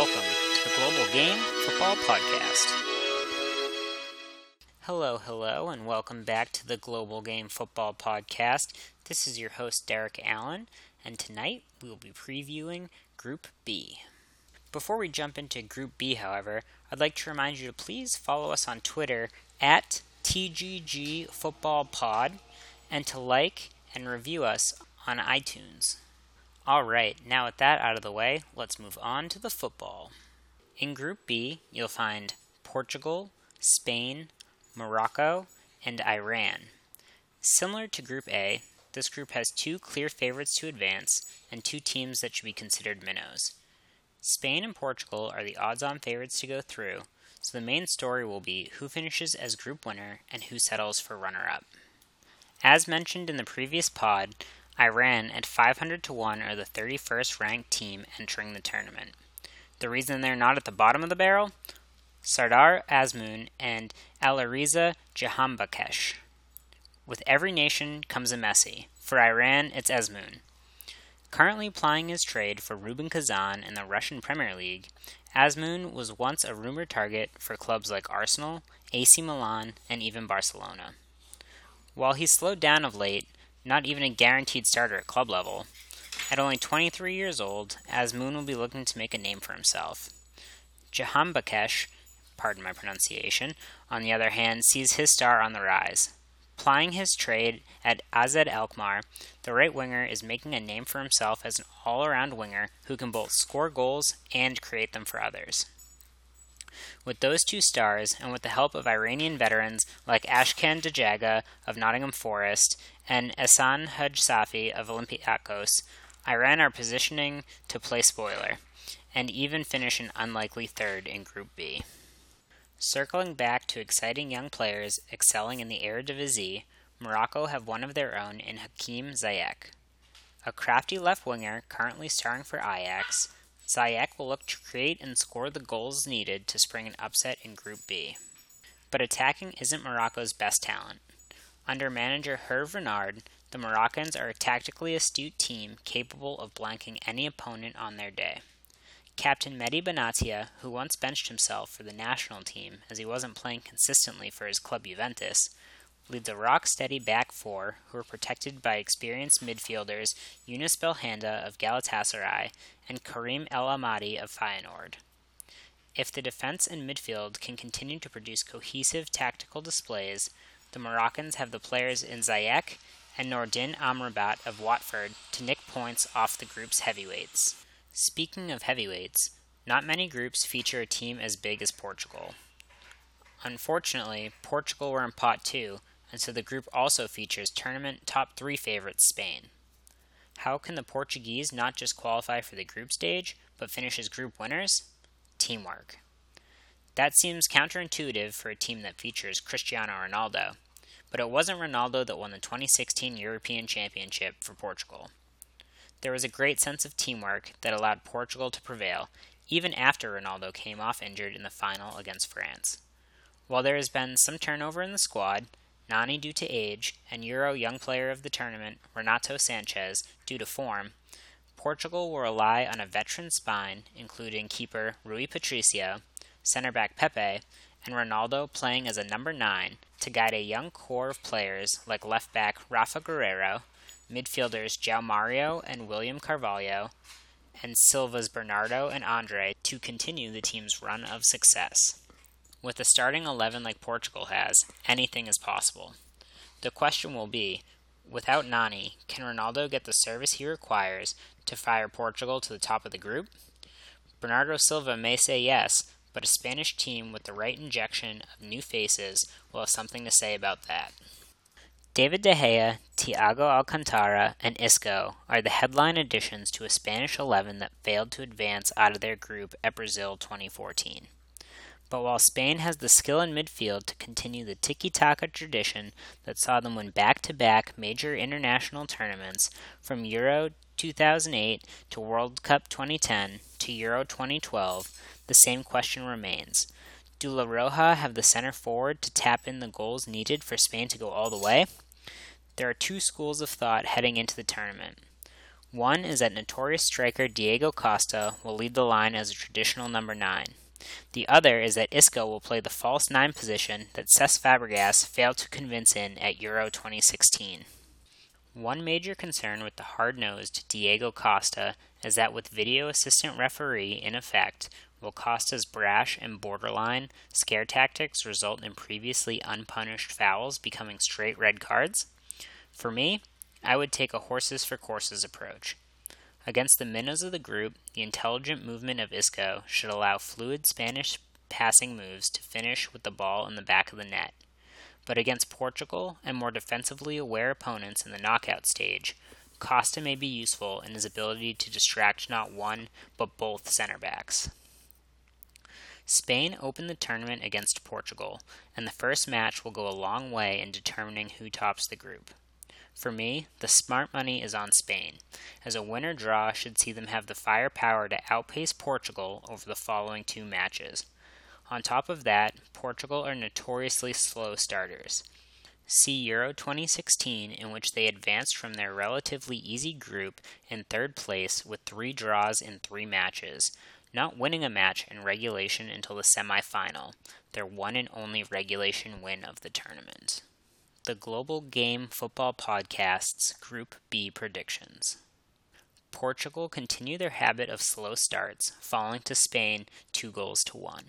welcome to the Global Game Football Podcast. Hello, hello, and welcome back to the Global Game Football Podcast. This is your host, Derek Allen, and tonight we will be previewing Group B. Before we jump into Group B, however, I'd like to remind you to please follow us on Twitter at TGG Football Pod and to like and review us on iTunes. Alright, now with that out of the way, let's move on to the football. In Group B, you'll find Portugal, Spain, Morocco, and Iran. Similar to Group A, this group has two clear favorites to advance and two teams that should be considered minnows. Spain and Portugal are the odds on favorites to go through, so the main story will be who finishes as group winner and who settles for runner up. As mentioned in the previous pod, Iran at 500 to 1 are the 31st ranked team entering the tournament. The reason they're not at the bottom of the barrel? Sardar Azmoun and Alireza Jahanbakhsh. With every nation comes a Messi. For Iran, it's Azmoun. Currently plying his trade for Rubin Kazan in the Russian Premier League, Azmoun was once a rumored target for clubs like Arsenal, AC Milan, and even Barcelona. While he's slowed down of late, not even a guaranteed starter at club level, at only 23 years old, Azmoun will be looking to make a name for himself. Jahanbakhsh, pardon my pronunciation, on the other hand, sees his star on the rise. Plying his trade at AZ Alkmaar, the right winger is making a name for himself as an all around winger who can both score goals and create them for others. With those two stars, and with the help of Iranian veterans like Ashkan Dejagah of Nottingham Forest and Ehsan Hajsafi of Olympiacos, Iran are positioning to play spoiler, and even finish an unlikely third in Group B. Circling back to exciting young players excelling in the Eredivisie, Morocco have one of their own in Hakim Ziyech. A crafty left winger currently starring for Ajax, Ziyech will look to create and score the goals needed to spring an upset in Group B. But attacking isn't Morocco's best talent. Under manager Hervé Renard, the Moroccans are a tactically astute team capable of blanking any opponent on their day. Captain Mehdi Benatia, who once benched himself for the national team as he wasn't playing consistently for his club Juventus, leads the rock steady back four who are protected by experienced midfielders Younès Belhanda of Galatasaray and Karim El Ahmadi of Feyenoord. If the defense and midfield can continue to produce cohesive tactical displays, the Moroccans have the players in Ziyech and Nordin Amrabat of Watford to nick points off the group's heavyweights. Speaking of heavyweights, not many groups feature a team as big as Portugal. Unfortunately, Portugal were in pot 2, and so the group also features tournament top 3 favorites Spain. How can the Portuguese not just qualify for the group stage, but finish as group winners? Teamwork. That seems counterintuitive for a team that features Cristiano Ronaldo, but it wasn't Ronaldo that won the 2016 European Championship for Portugal. There was a great sense of teamwork that allowed Portugal to prevail, even after Ronaldo came off injured in the final against France. While there has been some turnover in the squad, Nani due to age, and Euro Young Player of the Tournament Renato Sanches, due to form, Portugal will rely on a veteran spine, including keeper Rui Patricio, center back Pepe, and Ronaldo playing as a number 9 to guide a young core of players like left back Rafa Guerreiro, midfielders João Mario and William Carvalho, and Silva's Bernardo and Andre to continue the team's run of success. With a starting 11 like Portugal has, anything is possible. The question will be without Nani, can Ronaldo get the service he requires to fire Portugal to the top of the group? Bernardo Silva may say yes, but a Spanish team with the right injection of new faces will have something to say about that. David De Gea, Thiago Alcantara, and Isco are the headline additions to a Spanish 11 that failed to advance out of their group at Brazil 2014. But while Spain has the skill in midfield to continue the tiki taka tradition that saw them win back to back major international tournaments from Euro 2008 to World Cup 2010 to Euro 2012, the same question remains do La Roja have the center forward to tap in the goals needed for Spain to go all the way? There are two schools of thought heading into the tournament. One is that notorious striker Diego Costa will lead the line as a traditional number 9. The other is that Isco will play the false 9 position that Cesc Fabregas failed to convince in at Euro 2016. One major concern with the hard nosed Diego Costa is that with video assistant referee in effect, will Costa's brash and borderline scare tactics result in previously unpunished fouls becoming straight red cards? For me, I would take a horses for courses approach. Against the minnows of the group, the intelligent movement of Isco should allow fluid Spanish passing moves to finish with the ball in the back of the net but against Portugal and more defensively aware opponents in the knockout stage, Costa may be useful in his ability to distract not one, but both center backs. Spain opened the tournament against Portugal, and the first match will go a long way in determining who tops the group. For me, the smart money is on Spain, as a winner draw should see them have the firepower to outpace Portugal over the following two matches. On top of that, Portugal are notoriously slow starters. See Euro 2016, in which they advanced from their relatively easy group in third place with three draws in three matches, not winning a match in regulation until the semi final, their one and only regulation win of the tournament. The Global Game Football Podcast's Group B predictions. Portugal continue their habit of slow starts, falling to Spain two goals to one.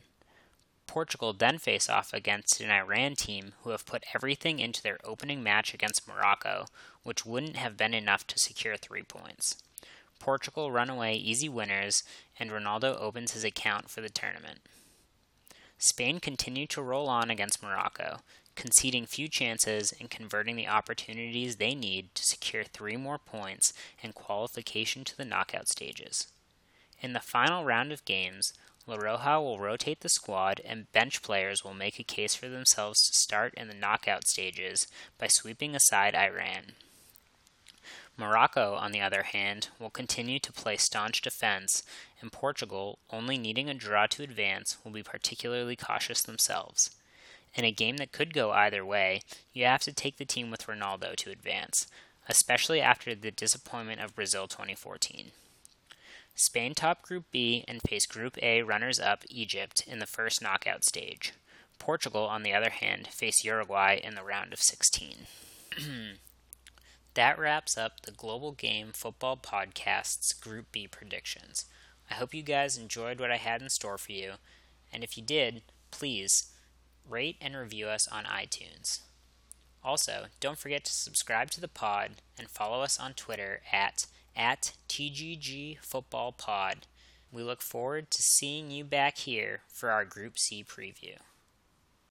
Portugal then face off against an Iran team who have put everything into their opening match against Morocco, which wouldn't have been enough to secure three points. Portugal run away easy winners, and Ronaldo opens his account for the tournament. Spain continue to roll on against Morocco, conceding few chances and converting the opportunities they need to secure three more points and qualification to the knockout stages. In the final round of games, La Roja will rotate the squad, and bench players will make a case for themselves to start in the knockout stages by sweeping aside Iran. Morocco, on the other hand, will continue to play staunch defense, and Portugal, only needing a draw to advance, will be particularly cautious themselves. In a game that could go either way, you have to take the team with Ronaldo to advance, especially after the disappointment of Brazil 2014. Spain top Group B and face Group A runners up Egypt in the first knockout stage. Portugal, on the other hand, face Uruguay in the round of 16. that wraps up the Global Game Football Podcast's Group B predictions. I hope you guys enjoyed what I had in store for you, and if you did, please rate and review us on iTunes. Also, don't forget to subscribe to the pod and follow us on Twitter at at TGG Football Pod. We look forward to seeing you back here for our Group C preview.